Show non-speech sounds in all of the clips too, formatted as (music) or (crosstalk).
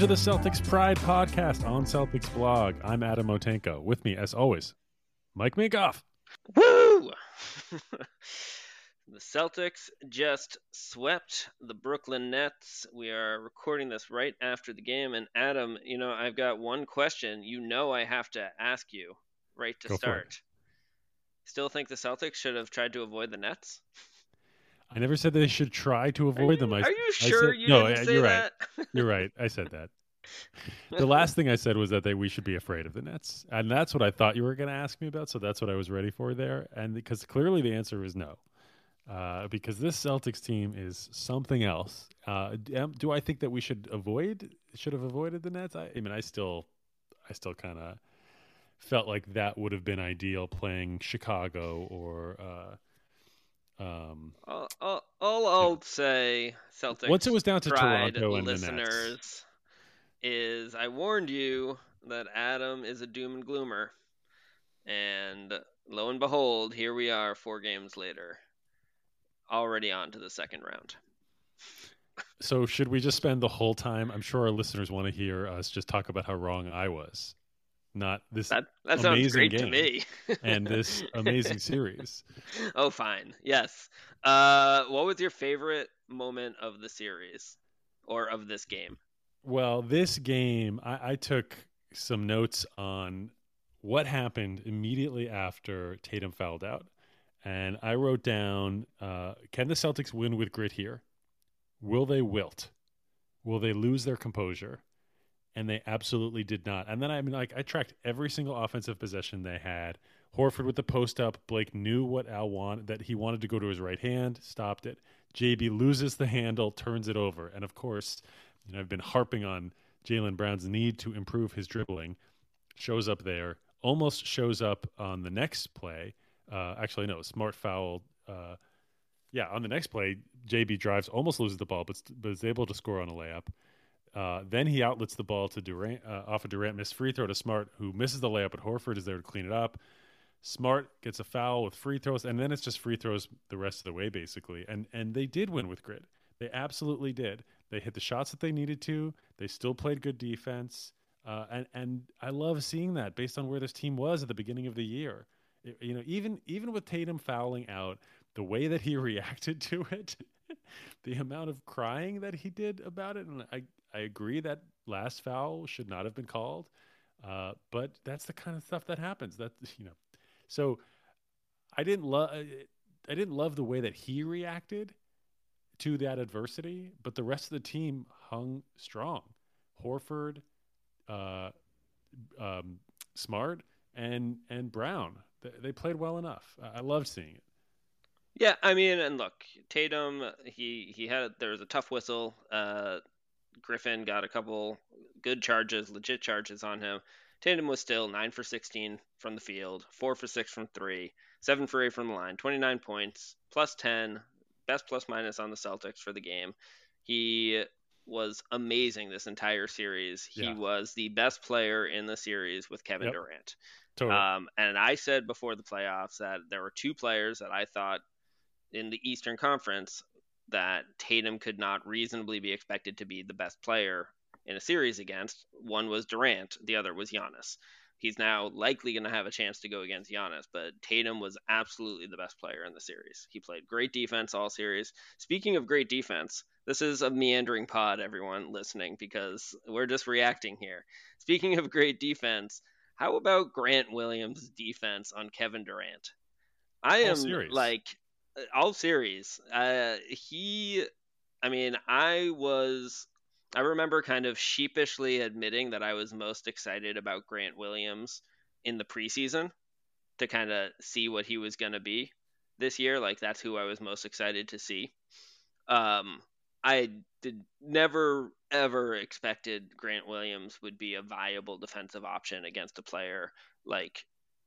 To the Celtics Pride podcast on Celtics blog. I'm Adam Otenko. With me, as always, Mike Minkoff. Woo! (laughs) the Celtics just swept the Brooklyn Nets. We are recording this right after the game. And Adam, you know, I've got one question. You know, I have to ask you right to Go start. Still think the Celtics should have tried to avoid the Nets? (laughs) I never said they should try to avoid them. I, Are you I sure said- you no, didn't say you're right. You're right. I said that. The last thing I said was that they, we should be afraid of the Nets, and that's what I thought you were going to ask me about. So that's what I was ready for there, and because clearly the answer is no, uh, because this Celtics team is something else. Uh, um, do I think that we should avoid should have avoided the Nets? I, I mean, I still, I still kind of felt like that would have been ideal playing Chicago or. Uh, um, all, all, all I'll say, Celtics once it was down to Toronto and the Nets. listeners, is I warned you that Adam is a doom and gloomer. And lo and behold, here we are four games later. Already on to the second round. So should we just spend the whole time? I'm sure our listeners want to hear us just talk about how wrong I was, not this That that sounds Amazing great to me. (laughs) and this amazing series. oh, fine. Yes. Uh, what was your favorite moment of the series or of this game? Well, this game, I, I took some notes on what happened immediately after Tatum fouled out, and I wrote down: uh, Can the Celtics win with grit here? Will they wilt? Will they lose their composure? And they absolutely did not. And then I mean, like I tracked every single offensive possession they had. Horford with the post up. Blake knew what Al wanted, that he wanted to go to his right hand, stopped it. JB loses the handle, turns it over. And of course, you know, I've been harping on Jaylen Brown's need to improve his dribbling. Shows up there, almost shows up on the next play. Uh, actually, no, smart foul. Uh, yeah, on the next play, JB drives, almost loses the ball, but, but is able to score on a layup. Uh, then he outlets the ball to Durant, uh, off a Durant missed free throw to Smart, who misses the layup, but Horford is there to clean it up. Smart gets a foul with free throws, and then it's just free throws the rest of the way, basically. And and they did win with grit. They absolutely did. They hit the shots that they needed to. They still played good defense, uh, and and I love seeing that based on where this team was at the beginning of the year. It- you know, even even with Tatum fouling out, the way that he (laughs) reacted to it, (laughs) the amount of crying that he did about it, and I I agree that last foul should not have been called, uh, but that's the kind of stuff that happens. That (laughs) you know, so I didn't love I didn't love the way that he reacted to that adversity, but the rest of the team hung strong. Horford, uh, um, Smart, and and Brown. They, they played well enough. I, I loved seeing it. Yeah, I mean, and look, Tatum, he he had there was a tough whistle. Uh, Griffin got a couple good charges, legit charges on him. Tatum was still nine for sixteen from the field, four for six from three, seven for eight from the line, twenty nine points, plus ten, best plus minus on the Celtics for the game. He was amazing this entire series. He Yeah. was the best player in the series with Kevin Yep. Durant. Totally. Um, and I said before the playoffs that there were two players that I thought in the Eastern Conference that Tatum could not reasonably be expected to be the best player in a series against. One was Durant, the other was Giannis. He's now likely going to have a chance to go against Giannis, but Tatum was absolutely the best player in the series. He played great defense all series. Speaking of great defense, this is a meandering pod, everyone listening, because we're just reacting here. Speaking of great defense, how about Grant Williams' defense on Kevin Durant? I am like all series. Uh, he, I mean, I was. I remember kind of sheepishly admitting that I was most excited about Grant Williams in the preseason to kind of see what he was going to be this year. Like that's who I was most excited to see. Um, I did never ever expected Grant Williams would be a viable defensive option against a player like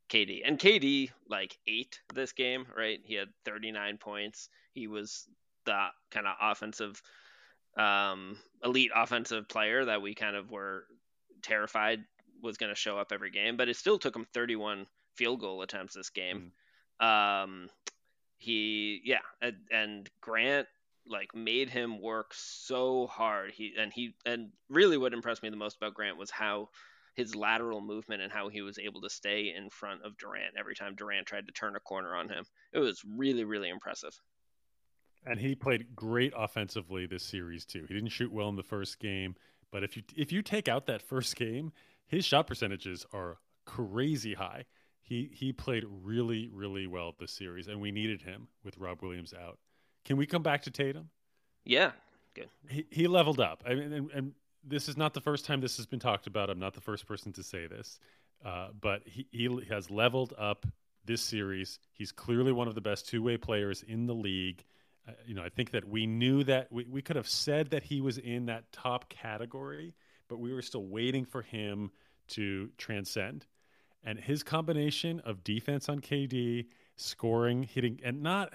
KD. And KD like ate this game, right? He had 39 points. He was the kind of offensive um elite offensive player that we kind of were terrified was going to show up every game, but it still took him 31 field goal attempts this game. Um he yeah, and, and Grant like made him work so hard. He and he and really what impressed me the most about Grant was how his lateral movement and how he was able to stay in front of Durant every time Durant tried to turn a corner on him. It was really really impressive. And he played great offensively this series too. He didn't shoot well in the first game, but if you if you take out that (laughs) first game, his shot percentages are crazy high. He he played really really well this series, and we needed him with Rob Williams out. Can we come back to Tatum? Yeah, good. He he leveled up. I mean, and, and this is not the first time this has been talked about. I'm not the first person to say this, uh, but he he has leveled up this series. He's clearly one of the best two way players in the league. Uh, you know, I think that we knew that we, we could have said that he was in that top category, but we were still waiting for him to transcend. And his combination of defense on KD, scoring, hitting, and not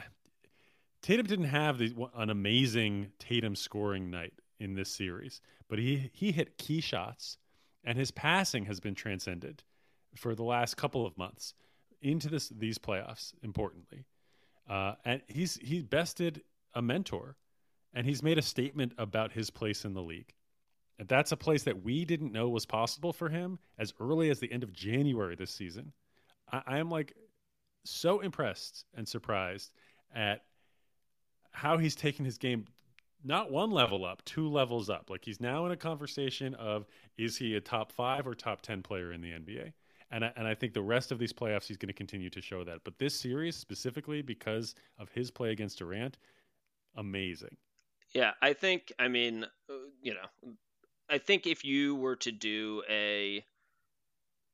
Tatum didn't have the, an amazing Tatum scoring night in this series, but he he hit key shots, and his passing has been transcended for the last couple of months into this these playoffs. Importantly, uh, and he's he bested a mentor, and he's made a statement about his place in the league. And that's a place that we didn't know was possible for him as early as the end of January this season. I, I am like so impressed and surprised at how he's taken his game not one level up, two levels up. Like he's now in a conversation of is he a top five or top 10 player in the NBA? And I, and I think the rest of these playoffs, he's going to continue to show that. But this series, specifically because of his play against Durant, amazing. Yeah, I think, I mean, uh, you know, I think if you were to do a,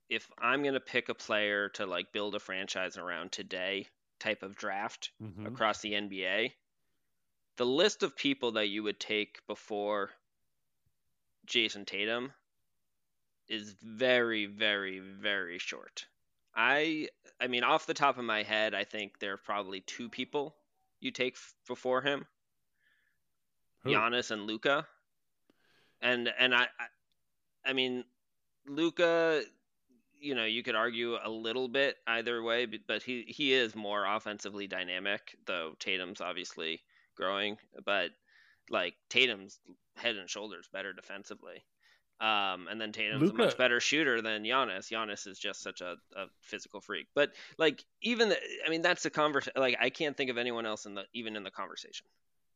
if I'm going to pick a player to like build a franchise around today type of draft mm-hmm. across the NBA, the list of people that you would take before Jayson Tatum is very, very, very short. I, I mean, off the top of my head, I think there are probably two people you take f- before him, Who? Giannis and Luka. and and I, I, I mean, Luka, you know, you could argue a little bit either way, but, but he he is more offensively dynamic, though Tatum's obviously growing, but like Tatum's head and shoulders better defensively. Um, and then Tatum's Luka. a much better shooter than Giannis. Giannis is just such a, a physical freak. But like even the, I mean that's a conversation. Like I can't think of anyone else in the even in the conversation.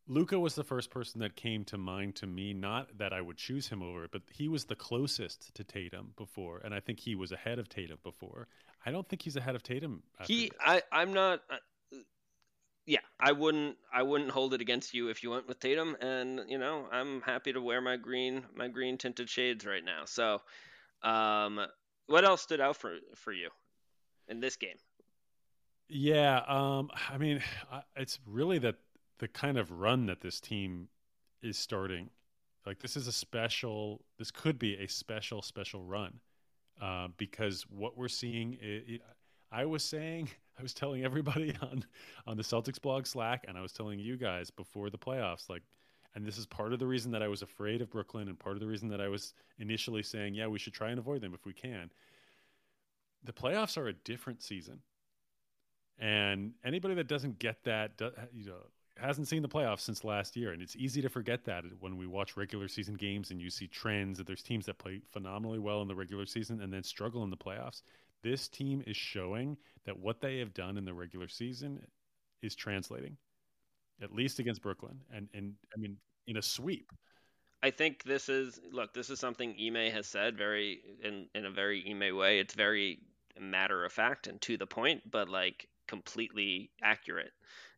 Luka was the first person that came to mind to me. Not that I would choose him over it, but he was the closest to Tatum before, and I think he was ahead of Tatum before. I don't think he's ahead of Tatum. He, this. I, I'm not yeah, I wouldn't I wouldn't hold it against you if you went with Tatum, and you know I'm happy to wear my green my green tinted shades right now. So, um, what else stood out for for you in this game? Yeah, um, I mean, it's really that the kind of run that this team is starting. Like this is a special. This could be a special special run uh, because what we're seeing. It, it, I was saying (laughs) I was telling everybody (laughs) on on the Celtics blog Slack, and I was telling you guys before the playoffs, like, and this is part of the reason that I was afraid of Brooklyn, and part of the reason that I was initially saying, yeah, we should try and avoid them if we can. The playoffs are a different season, and anybody that doesn't get that, you know, hasn't seen the playoffs since last year, and it's easy to forget that when we watch regular season games and you see trends that there's teams that play phenomenally well in the regular season and then struggle in the playoffs this team is showing that what they have done in the regular season is translating, at least against Brooklyn, and and I mean in a sweep. I think this is look. This is something Ime has said very in in a very Ime way. It's very matter of fact and to the point, but like completely accurate.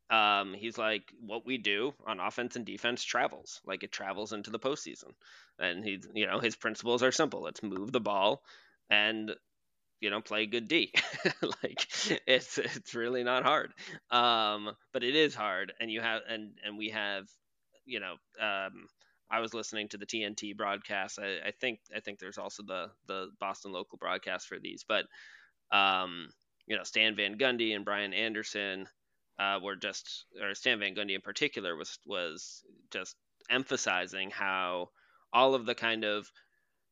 Um, he's like, what we do on offense and defense travels, like it travels into the postseason. And he's, you know, his principles are simple. Let's move the ball and you know play good D. (laughs) like it's it's really not hard. Um, but it is hard, and you have and and we have, you know, um, I was listening to the TNT broadcast. I, I think I think there's also the the Boston local broadcast for these, but um, you know, Stan Van Gundy and Brian Anderson uh, were just, or Stan Van Gundy in particular was was just emphasizing how all of the kind of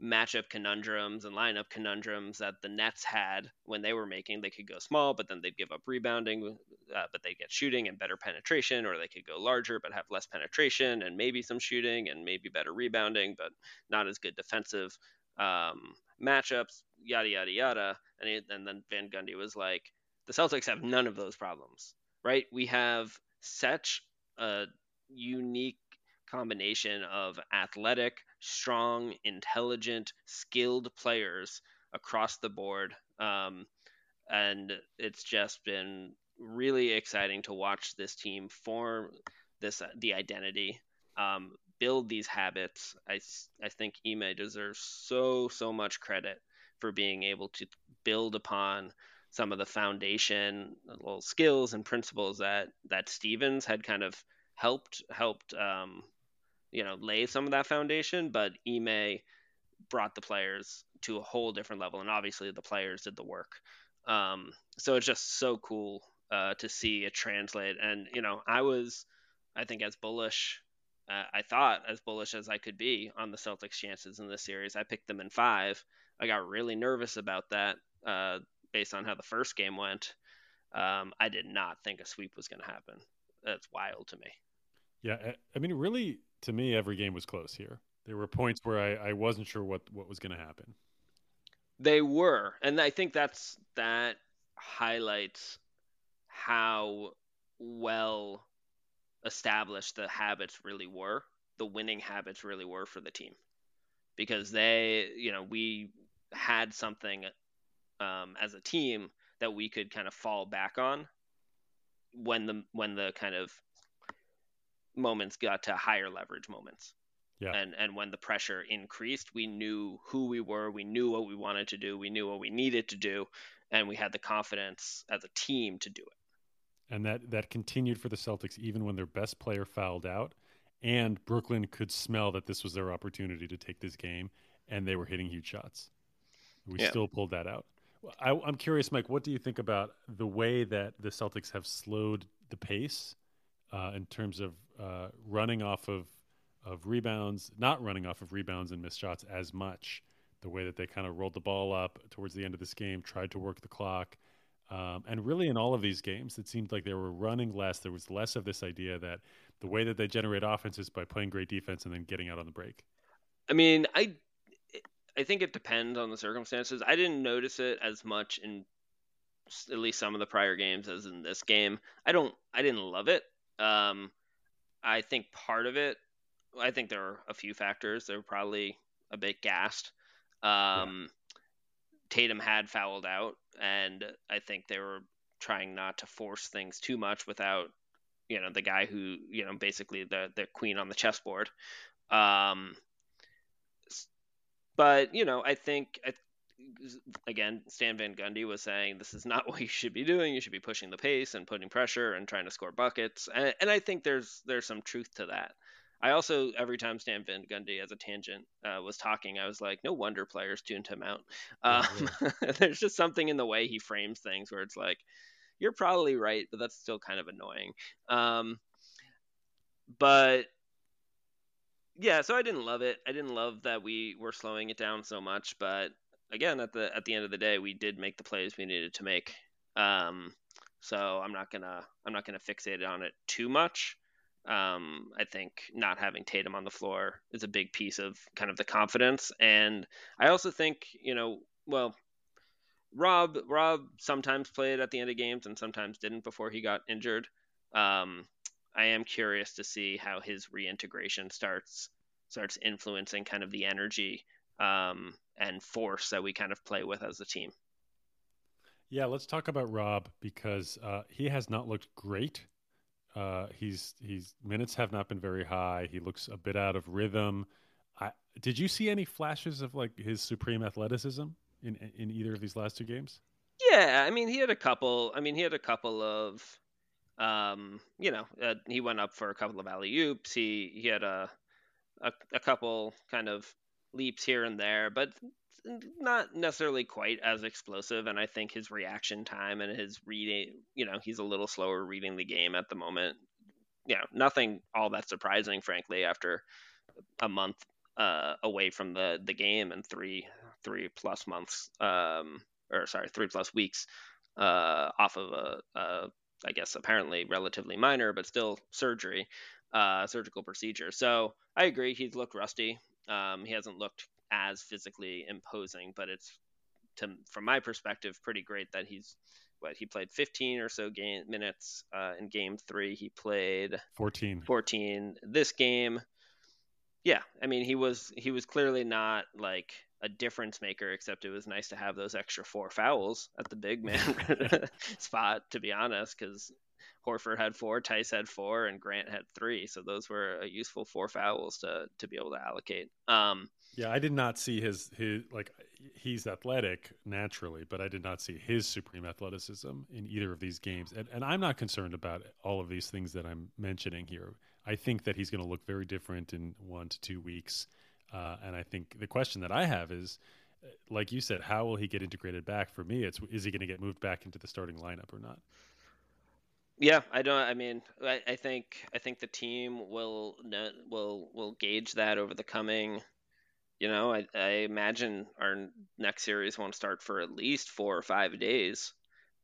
matchup conundrums and lineup conundrums that the Nets had when they were making. They could go small, but then they'd give up rebounding, uh, but they get shooting and better penetration, or they could go larger but have less penetration and maybe some shooting and maybe better rebounding, but not as good defensive um, matchups, yada yada yada. And, it, and then Van Gundy was like, the Celtics have none of those problems, right? We have such a unique combination of athletic, strong, intelligent, skilled players across the board. Um, and it's just been really exciting to watch this team form this the identity, um, build these habits. I, I think Ime deserves so so much credit for being able to build upon some of the foundation little skills and principles that that Stevens had kind of helped helped um, you know lay some of that foundation, but Ime brought the players to a whole different level, and obviously the players did the work. Um, so it's just so cool uh, to see it translate. And you know, I was, I think, as bullish. Uh, I thought as bullish as I could be on the Celtics' chances in this series. I picked them in five. I got really nervous about that uh, based on how the first game went. Um, I did not think a sweep was going to happen. That's wild to me. Yeah, I mean, really, to me, every game was close here. There were points where I, I wasn't sure what what was going to happen. They were, and I think that's that highlights how well established the habits really were, the winning habits really were for the team, because they, you know, we had something um, as a team that we could kind of fall back on when the when the kind of moments got to higher leverage moments. Yeah. And and when the pressure increased, we knew who we were, we knew what we wanted to do, we knew what we needed to do, and we had the confidence as a team to do it. And that that continued for the Celtics even when their best player fouled out and Brooklyn could smell that this was their opportunity to take this game and they were hitting huge shots. We yeah. still pulled that out. I, I'm curious, Mike, what do you think about the way that the Celtics have slowed the pace uh, in terms of uh, running off of of rebounds, not running off of rebounds and missed shots as much. The way that they kind of rolled the ball up towards the end of this game, tried to work the clock, um, and really in all of these games, it seemed like they were running less. There was less of this idea that the way that they generate offense is by playing great defense and then getting out on the break. I mean, I I think it depends on the circumstances. I didn't notice it as much in at least some of the prior games as in this game. I don't I didn't love it. Um, I think part of it, I think there are a few factors. They're probably a bit gassed. Um, yeah. Tatum had fouled out, and I think they were trying not to force things too much without, you know, the guy who, you know, basically the the queen on the chessboard. Um, but you know, I think again, Stan Van Gundy was saying this is not (laughs) what you should be doing. You should be pushing the pace and putting pressure and trying to score buckets. And, and I think there's there's some truth to that. I also every time Stan Van Gundy as a tangent uh, was talking, I was like, no wonder players tuned him out. (laughs) Um, yeah. (laughs) there's just something in the way he frames things where it's like, you're probably right, but that's still kind of annoying. Um, but yeah, so I didn't love it. I didn't love that we were slowing it down so much, but again, at the at the end of the day, we did make the plays we needed to make. Um, so I'm not gonna I'm not gonna fixate on it too much. Um, I think not having Tatum on the floor is a big piece of kind of the confidence, and I also think you know, well, Rob Rob sometimes played at the end of games and sometimes didn't before he got injured. Um, I am curious to see how his reintegration starts starts influencing kind of the energy um, and force that we kind of play with as a team. Yeah, let's talk about Rob because uh, he has not looked great. Uh, he's he's minutes have not been very high. He looks a bit out of rhythm. I, did you see any flashes of like his supreme athleticism in in either of these last two games? Yeah, I mean he had a couple. I mean he had a couple of, um, you know, uh, he went up for a couple of alley oops. He he had a, a a couple kind of leaps here and there, but not necessarily quite as explosive. And I think his reaction time and his reading, you know, he's a little slower reading the game at the moment. You know, nothing all that surprising, frankly, after a month uh, away from the the game and three three plus months, um, or sorry, three plus weeks uh, off of a, a, I guess apparently relatively minor, but still surgery, uh, surgical procedure. So I agree, he's looked rusty. Um, he hasn't looked as physically imposing, but it's to, from my perspective pretty great that he's what he played 15 or so game minutes uh, in game three. He played 14. 14 this game. Yeah, I mean he was he was clearly not like a difference maker, except it was nice to have those extra four fouls at the big man (laughs) (laughs) spot, to be honest, because Horford had four, Theis had four, and Grant had three. So those were a useful four fouls to to be able to allocate. Um, yeah, I did not see his his like he's athletic naturally, but I did not see his supreme athleticism in either of these games. And and I'm not concerned about all of these things that I'm mentioning here. I think that he's going to look very different in one to two weeks. Uh, and I think the question that I have is, uh, like you said, how will he get integrated back? For me, it's is he going to get moved back into the starting lineup or not? Yeah, I don't. I mean, I, I think I think the team will will will gauge that over the coming. You know, I, I imagine our next series won't start for at least four or five days,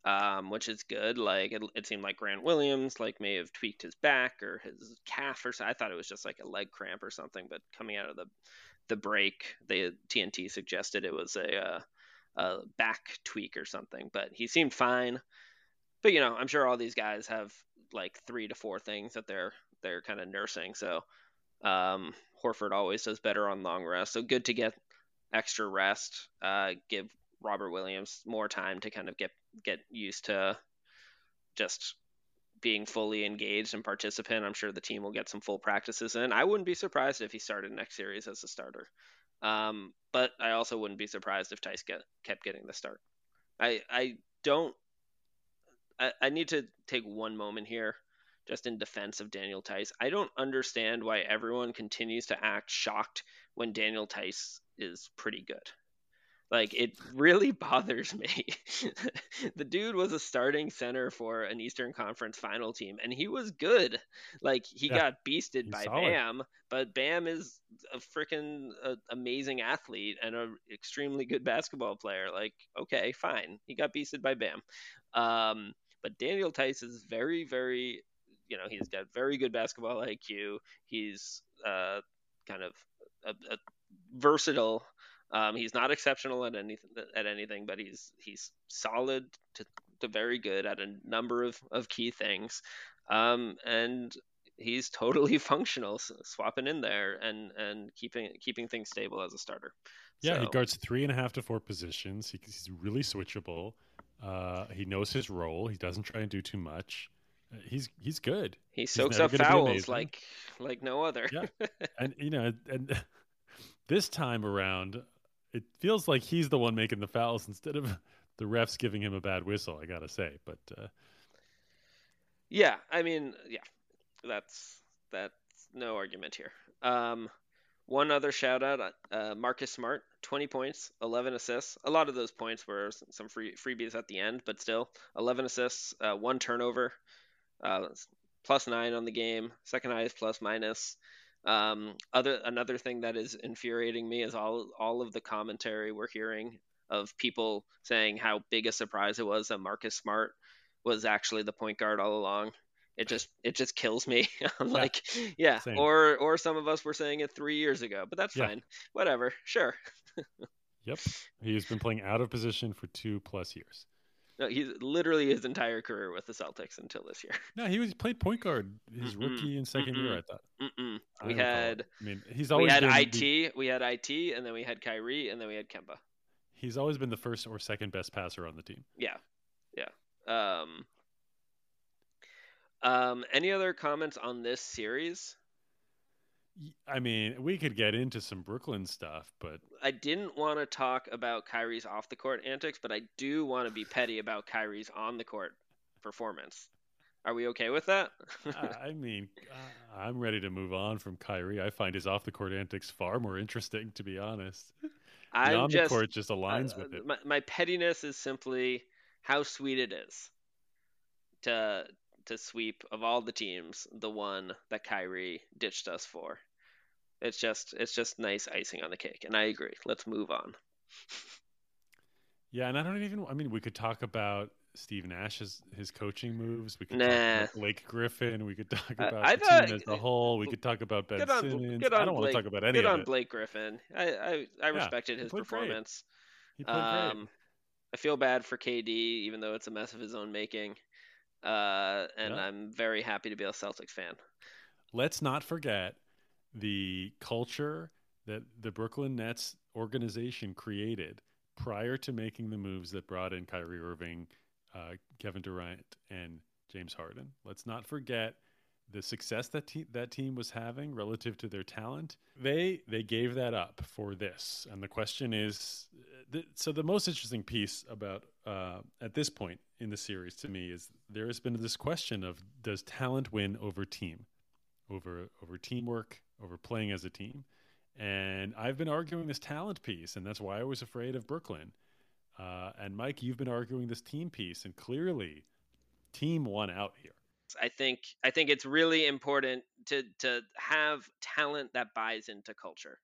um, which is good. Like it, it seemed like Grant Williams like may have tweaked his back or his calf or something. I thought it was just like a leg cramp or something. But coming out of the the break, the TNT suggested it was a, uh, a back tweak or something. But he seemed fine but you know, I'm sure all these guys have like three to four things that they're they're kind of nursing. So um, Horford always does better on long rest. So good to get extra rest. Uh, give Robert Williams more time to kind of get get used to just being fully engaged and participant. I'm sure the team will get some full practices in. I wouldn't be surprised if he started next series as a starter. Um, but I also wouldn't be surprised if Theis get, kept getting the start. I I don't I, I need to take one moment here just in defense of Daniel Theis. I don't understand why everyone continues to act shocked when Daniel Theis is pretty good. Like it really (laughs) bothers me. the dude was a starting center for an Eastern Conference final team and he was good. Like he yeah, got beasted by solid. Bam, but Bam is a freaking uh, amazing athlete and an extremely good basketball player. Like okay, fine. He got beasted by Bam. Um, but Daniel Theis is very, very, you know, he's got very good basketball IQ. He's uh, kind of a, a versatile. Um, he's not exceptional at anything, at anything, but he's he's solid to, to very good at a number of, of key things. Um, and he's totally (laughs) functional, swapping in there and and keeping keeping things stable as a starter. Yeah, so. he guards three and a half to four positions. He, he's really switchable. Uh, he knows his role. He doesn't try and do too much. Uh, he's he's good. He soaks up fouls like like no other. yeah, (laughs) and you know, and (laughs) this time around, it feels like he's the one making the fouls instead of (laughs) the refs giving him a bad whistle. I gotta say, but uh... yeah, I mean, yeah, that's that's no argument here. Um, one other shout out uh, Marcus Smart, 20 points, 11 assists. A lot of those points were some free freebies at the end, but still 11 assists, uh, one turnover, uh, plus nine on the game, second highest plus minus. Um, other another thing that is infuriating me is all all of the commentary we're hearing of people saying how big a surprise it was that Marcus Smart was actually the point guard all along it just it just kills me. (laughs) I'm yeah. like, yeah, Same. or or some of us were saying it three years ago, but that's yeah. fine. Whatever, sure. (laughs) yep, he's been playing out of position for two plus years. No, he's literally his entire career with the Celtics until this year. No, he was played point guard his Mm-mm. rookie and 2nd year. I thought. Mm-mm. We had. I mean, he's always. We had been, it. We had it, and then we had Kyrie, and then we had Kemba. He's always been the first or second best passer on the team. Yeah, yeah. Um, um, any other comments on this series? I mean, we could get into some Brooklyn stuff, but I didn't want to talk about Kyrie's off the court antics, but I do want to be petty about Kyrie's on the court performance. Are we okay with that? I (laughs) mean, I'm ready to move on from Kyrie. I find his off the court antics far more interesting, to be honest. I'm on just, the court just aligns uh, with it. My, my pettiness is simply how sweet it is to to sweep of all the teams, the one that Kyrie ditched us for. It's just it's just nice icing on the cake, and I agree. Let's move on. Yeah, and I don't even. I mean, we could talk about Steve Nash's his coaching moves. We could nah. talk about Blake Griffin. We could talk about uh, the thought, team as a whole. We could talk about Ben on, Simmons. I don't Blake, want to talk about any good of on Blake Griffin. I I, I respected his performance. Great. He played um, great. I feel bad for KD, even though it's a mess of his own making. Uh, and yeah. I'm very happy to be a Celtics fan. Let's not forget the culture that the Brooklyn Nets organization created prior to making the moves that brought in Kyrie Irving, uh, Kevin Durant, and James Harden. Let's not forget the success that te- that team was having relative to their talent. They they gave that up for this, and the question is, th- so the most interesting piece about uh, at this point in the series to me is there has been this question of does talent win over team, over over teamwork, over playing as a team, and I've been arguing this talent piece, and that's why I was afraid of Brooklyn. Uh, and Mike, you've been arguing this team piece, and clearly, team won out here. I think I think it's really important to to have talent that buys into culture.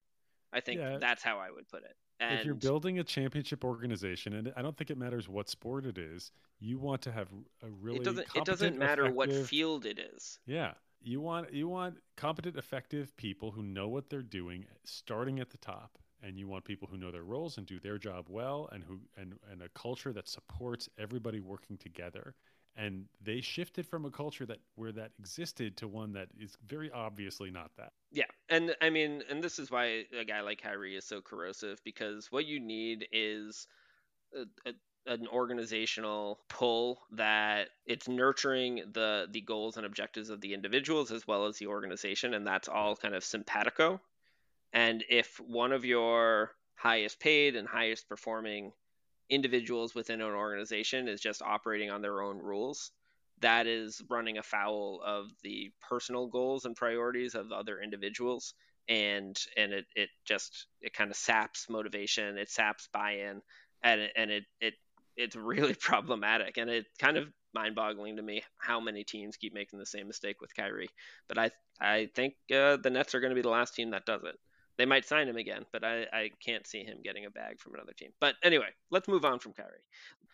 I think yeah. that's how I would put it. And if you're building a championship organization, and I don't think it matters what sport it is, you want to have a really it doesn't it doesn't matter effective... what field it is. Yeah, you want you want competent, effective people who know what they're doing, starting at the top, and you want people who know their roles and do their job well, and who and and a culture that supports everybody working together. And they shifted from a culture that where that existed to one that is very obviously not that. Yeah, and I mean, and this is why a guy like Kyrie is so corrosive because what you need is a, a an organizational pull that it's nurturing the the goals and objectives of the individuals as well as the organization and that's all kind of simpatico. And if one of your highest paid and highest performing individuals within an organization is just operating on their own rules that is running afoul of the personal goals and priorities of other individuals. And and it, it just it kind of saps motivation it saps buy-in and it, and it, it it's really (laughs) problematic, and it's kind of mind-boggling to me how many teams keep making the same mistake with Kyrie. But I I think uh, the Nets are going to be the last team that does it. They might sign him again, but I, I can't see him getting a bag from another team. But anyway, let's move on from Kyrie.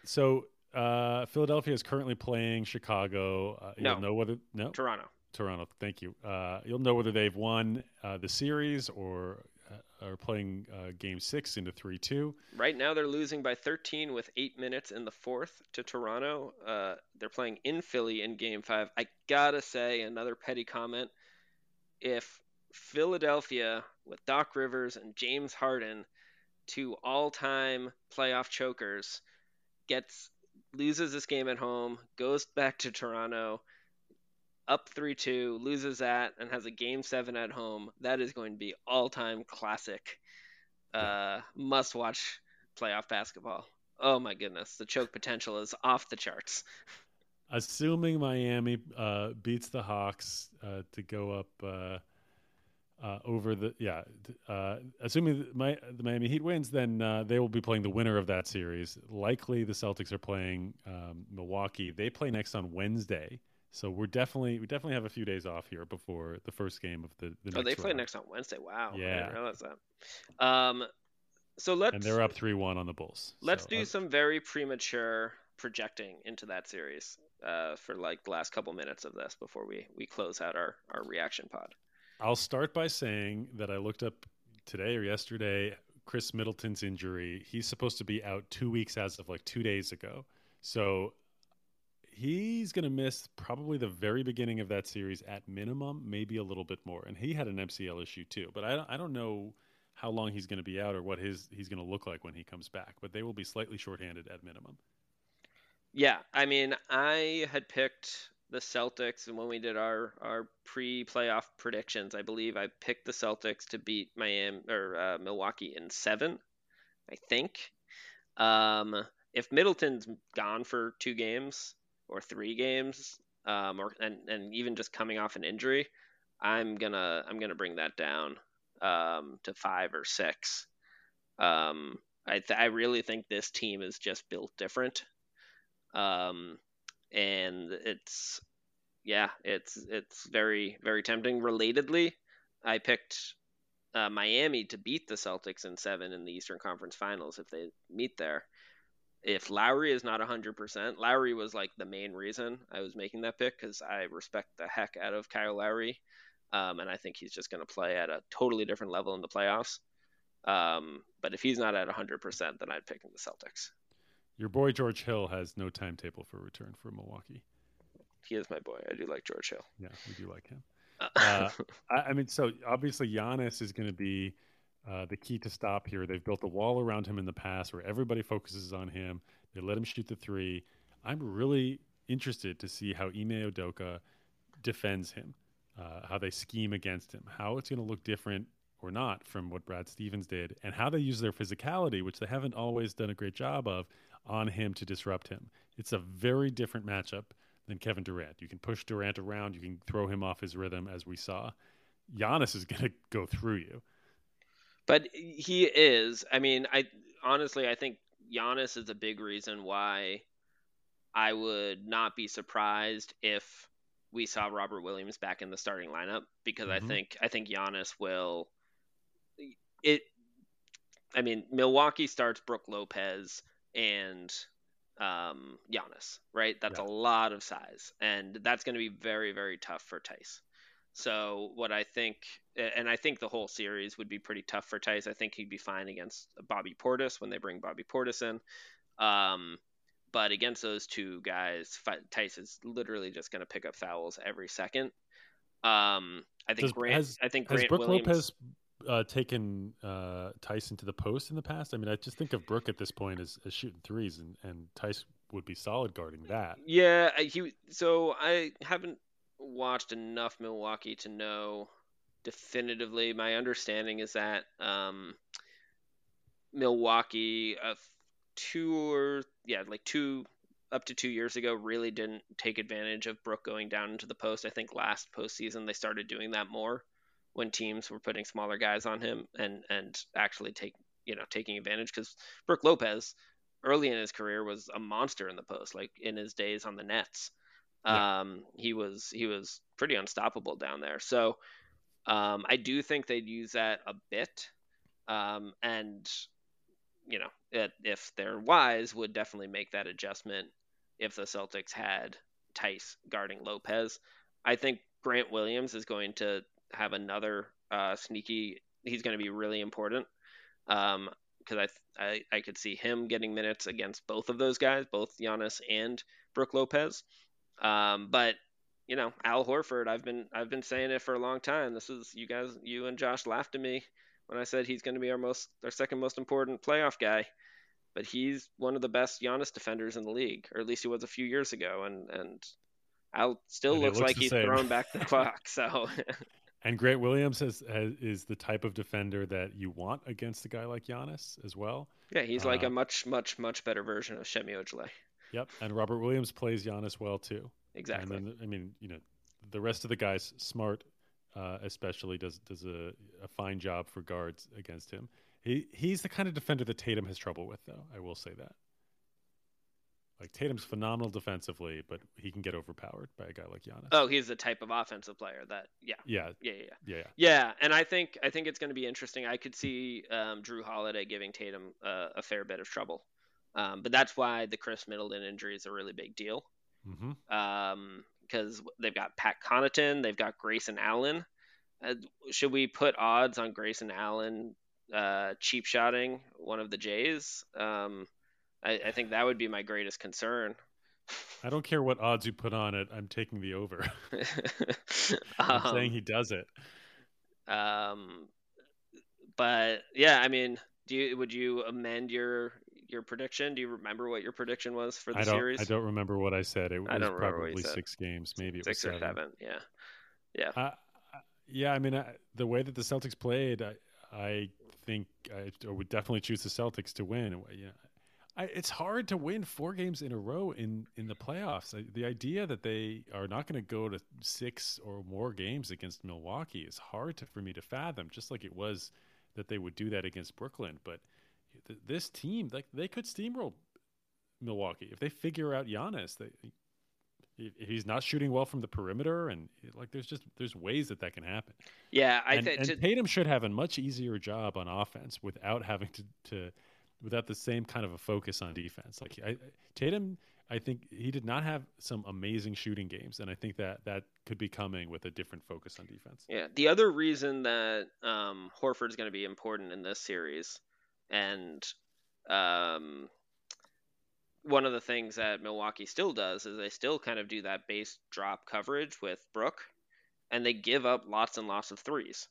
So uh, Philadelphia is currently playing Chicago. Uh, you'll no. know whether no Toronto. Toronto. Thank you. Uh, you'll know whether they've won uh, the series or are playing uh, game six into 3 2. Right now, they're losing by 13 with eight minutes in the fourth to Toronto. Uh, they're playing in Philly in game five. I gotta say, another petty comment. If Philadelphia, with Doc Rivers and James Harden, two all time playoff chokers, gets loses this game at home, goes back to Toronto, up 3 2, loses that, and has a game seven at home, that is going to be all time classic, uh, must watch playoff basketball. Oh my goodness, the choke potential is off the charts. Assuming Miami uh, beats the Hawks uh, to go up uh, uh, over the yeah, uh, assuming my, the Miami Heat wins, then they will be playing the winner of that series. Likely, the Celtics are playing um, Milwaukee. They play next on Wednesday. So we're definitely we definitely have a few days off here before the first game of the. the oh, they play next on Wednesday. Wow. Yeah. I didn't realize that. Um, so let's. And they're up three one on the Bulls. Let's so, do uh, some very premature projecting into that series uh, for like the last couple minutes of this before we we close out our our reaction pod. I'll start by saying that I looked up today or yesterday Khris Middleton's injury. He's supposed to be out two weeks as of like two days ago. So he's going to miss probably the very beginning of that series at minimum, maybe a little bit more. And he had an MCL issue too, but I I don't know how long he's going to be out or what his he's going to look like when he comes back. But they will be slightly shorthanded at minimum. Yeah, I mean, I had picked the Celtics, and when we did our our pre-playoff predictions, I believe I picked the Celtics to beat Miami or uh, Milwaukee in seven, I think. Um, if Middleton's gone for two games, or three games, um, or and, and even just coming off an injury, I'm gonna I'm gonna bring that down um, to five or six. Um, I th- I really think this team is just built different, um, and it's yeah it's it's very very tempting. Relatedly, I picked uh, Miami to beat the Celtics in seven in the Eastern Conference Finals if they meet there. If Lowry is not 100%, Lowry was like the main reason I was making that pick because I respect the heck out of Kyle Lowry. Um, and I think he's just going to play at a totally different level in the playoffs. Um, but if he's not at 100%, then I'd pick the Celtics. Your boy George Hill has no timetable for return for Milwaukee. He is my boy. I do like George Hill. Yeah, we do like him. (laughs) Uh, I, I, mean, so obviously Giannis is going to be uh, the key to stop here. They've built a wall around him in the past where everybody focuses on him. They let him shoot the three. I'm really interested to see how Ime Udoka defends him, uh, how they scheme against him, how it's going to look different or not from what Brad Stevens did, and how they use their physicality, which they haven't always done a great job of, on him to disrupt him. It's a very different matchup than Kevin Durant. You can push Durant around, you can throw him off his rhythm, as we saw. Giannis is going to go through you. But he is. I mean, I honestly, I think Giannis is a big reason why I would not be surprised if we saw Robert Williams back in the starting lineup because mm-hmm. I think I think Giannis will it I mean Milwaukee starts Brook Lopez and um, Giannis, right? That's yeah. a lot of size, and that's going to be very, very tough for Theis. So what I think, and I think the whole series would be pretty tough for Theis. I think he'd be fine against Bobby Portis when they bring Bobby Portis in. Um, but against those two guys, Theis is literally just going to pick up fouls every second. Um, I think Does, Grant. Has, I think Grant has Brook Williams, Lopez uh, taken uh, Theis to the post in the past? I mean, I just think of Brook at this point as, as shooting threes, and and Theis would be solid guarding that. Yeah, he. So I haven't watched enough Milwaukee to know definitively. My understanding is that um, Milwaukee, uh, two or yeah, like two up to two years ago, really didn't take advantage of Brook going down into the post. I think last postseason they started doing that more when teams were putting smaller guys on him and and actually take you know taking advantage because Brook Lopez early in his career was a monster in the post, like in his days on the Nets. Um, he was he was pretty unstoppable down there. So um, I do think they'd use that a bit, um, and you know it, if they're wise, would definitely make that adjustment if the Celtics had Theis guarding Lopez. I think Grant Williams is going to have another uh, sneaky. He's going to be really important because um, I, I I could see him getting minutes against both of those guys, both Giannis and Brook Lopez. Um, but you know, Al Horford, I've been I've been saying it for a long time. This is you guys, you and Josh laughed at me when I said he's going to be our most our second most important playoff guy. But he's one of the best Giannis defenders in the league, or at least he was a few years ago, and and Al still and looks, looks like he's same. thrown back the (laughs) clock. So And Grant Williams has, has, is the type of defender that you want against a guy like Giannis as well. Yeah, he's like uh, a much, much, much better version of Semi Ojeleye. Yep, and Robert Williams plays Giannis well too. Exactly. And then, I mean, you know, the rest of the guys, Smart uh, especially, does does a, a fine job for guards against him. He he's the kind of defender that Tatum has trouble with, though. I will say that. Like Tatum's phenomenal defensively, but he can get overpowered by a guy like Giannis. Oh, he's the type of offensive player that, yeah, yeah, yeah, yeah, yeah, yeah. yeah. And I think I think it's going to be interesting. I could see um, Jrue Holiday giving Tatum uh, a fair bit of trouble, um, but that's why the Khris Middleton injury is a really big deal. Mm-hmm. Um, because they've got Pat Connaughton, they've got Grayson Allen. Uh, should we put odds on Grayson Allen uh, cheap shotting one of the Jays? Um, I, I think that would be my greatest concern. I don't care what odds you put on it. I'm taking the over. (laughs) (laughs) I'm um, saying he does it. Um, but yeah, I mean, do you would you amend your your prediction? Do you remember what your prediction was for the I don't, series? I don't remember what I said. It was probably six games, maybe six or seven. seven. Yeah, yeah, uh, yeah. I mean, I, the way that the Celtics played, I, I think I, I, would definitely choose the Celtics to win. You know, I, it's hard to win four games in a row in in the playoffs. the idea that they are not going to go to six or more games against Milwaukee is hard to, for me to fathom. Just like it was that they would do that against Brooklyn, but th- this team, like they could steamroll Milwaukee if they figure out Giannis. They if he's not shooting well from the perimeter, and like there's just there's ways that that can happen. Yeah, I think and Tatum should have a much easier job on offense without having to, to without the same kind of a focus on defense. Like I, Tatum, I think he did not have some amazing shooting games, and I think that that could be coming with a different focus on defense. Yeah, the other reason that um, Horford's going to be important in this series, and um, one of the things that Milwaukee still does is they still kind of do that base drop coverage with Brook, and they give up lots and lots of threes.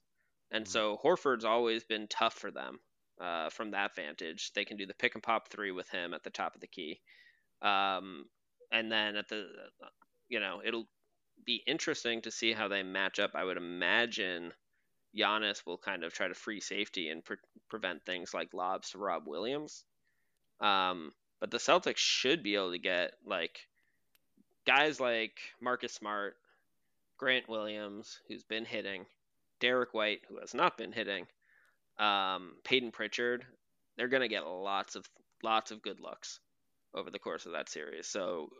And mm-hmm. so Horford's always been tough for them uh, from that vantage. They can do the pick and pop three with him at the top of the key. Um, and then at the, you know, it'll be interesting to see how they match up. I would imagine Giannis will kind of try to free safety and pre- prevent things like lobs to Rob Williams. Um, but the Celtics should be able to get like guys like Marcus Smart, Grant Williams, who's been hitting, Derrick White, who has not been hitting, um, Payton Pritchard. They're gonna get lots of lots of good looks over the course of that series. So,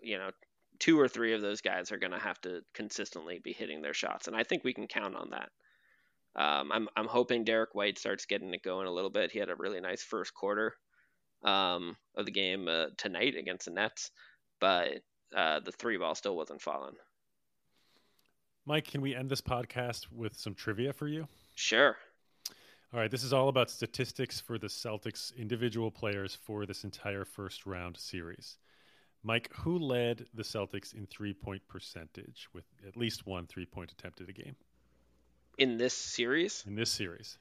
you know, two or three of those guys are gonna have to consistently be hitting their shots, and I think we can count on that. Um, I'm I'm hoping Derrick White starts getting it going a little bit. He had a really nice first quarter um, of the game uh, tonight against the Nets, but uh, the three ball still wasn't falling. Mike, can we end this podcast with some trivia for you? Sure. All right, this is all about statistics for the Celtics individual players for this entire first round series. Mike, who led the Celtics in three point percentage with at least one three point attempt at a game? In this series? In this series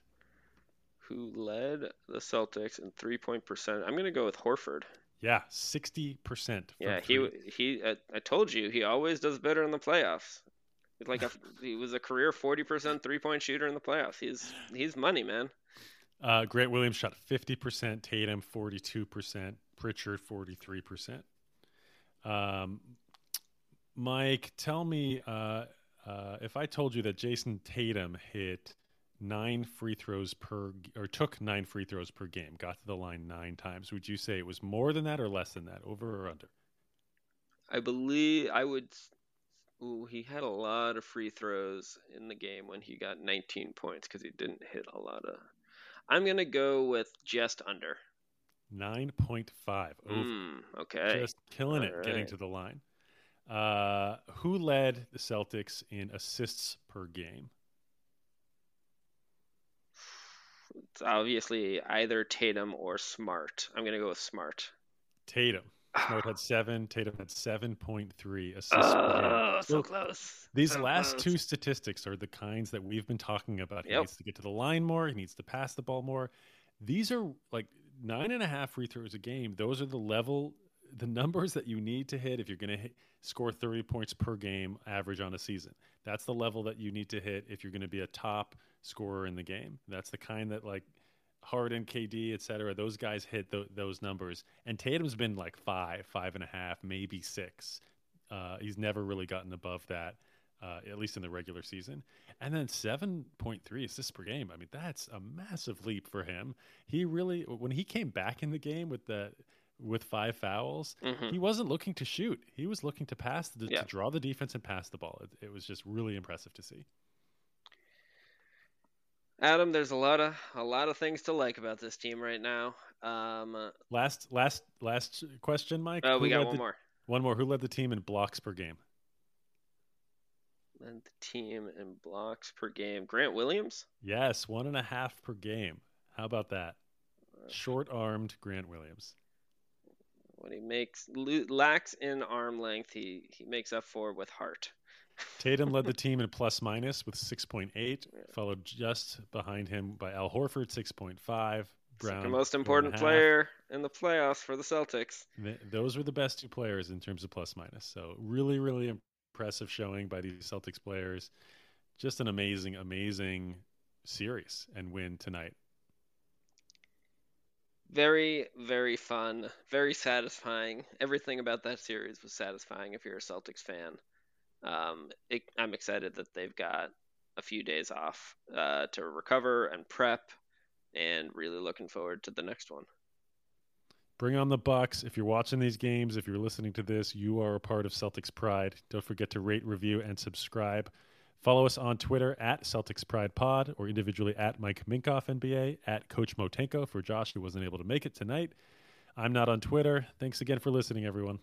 who led the Celtics in three point percent. I'm going to go with Horford. Yeah, sixty percent. Yeah, he he. I, I, told you he always does better in the playoffs. Like a, (laughs) he was a career forty percent three point shooter in the playoffs. He's he's money, man. Uh, Grant Williams shot fifty percent. Tatum forty two percent. Pritchard forty three percent. Um, Mike, tell me uh, uh, if I told you that Jayson Tatum hit nine free throws per or took nine free throws per game, got to the line nine times. Would you say it was more than that or less than that, over or under? I believe I would. Ooh, he had a lot of free throws in the game when he got 19 points because he didn't hit a lot of. I'm gonna go with just under. 9.5 over. Mm, okay. Just killing All it right. getting to the line. Uh, who led the Celtics in assists per game? It's obviously either Tatum or Smart. I'm gonna go with Smart. Tatum. Smart had (sighs) seven. Tatum had seven point three assists. Oh, so close. These so last close. two statistics are the kinds that we've been talking about. He yep. needs to get to the line more. He needs to pass the ball more. These are like nine and a half free throws a game. Those are the level, the numbers that you need to hit if you're going to score 30 points per game average on a season. That's the level that you need to hit if you're going to be a top scorer in the game. That's the kind that like Harden, KD, etc. Those guys hit th- those numbers, and Tatum's been like five, five and a half, maybe six. Uh, he's never really gotten above that, uh, at least in the regular season. And then seven point three assists per game. I mean, that's a massive leap for him. He really, when he came back in the game with the with five fouls, mm-hmm. he wasn't looking to shoot. He was looking to pass, the, yeah. to draw the defense and pass the ball. It, it was just really impressive to see. Adam, there's a lot of a lot of things to like about this team right now. Um, last last last question, Mike. Oh, we got one the, more. One more. Who led the team in blocks per game? Led the team in blocks per game. Grant Williams. Yes, one and a half per game. How about that? Short-armed Grant Williams. What he makes lacks in arm length, he he makes up for with heart. (laughs) Tatum led the team in plus minus with 6.8, followed just behind him by Al Horford, 6.5. Brown, the most important player in the playoffs for the Celtics. Those were the best two players in terms of plus minus. So really, really impressive showing by these Celtics players. Just an amazing, amazing series and win tonight. Very, very fun, very satisfying. Everything about that series was satisfying if you're a Celtics fan um, it, I'm excited that they've got a few days off uh, to recover and prep, and really looking forward to the next one. Bring on the Bucks. If you're watching these games, if you're listening to this, you are a part of Celtics Pride. Don't forget to rate, review, and subscribe. Follow us on Twitter at Celtics Pride Pod or individually at Mike Minkoff NBA, at Coach Motenko for Josh, who wasn't able to make it tonight. I'm not on Twitter. Thanks again for listening, everyone.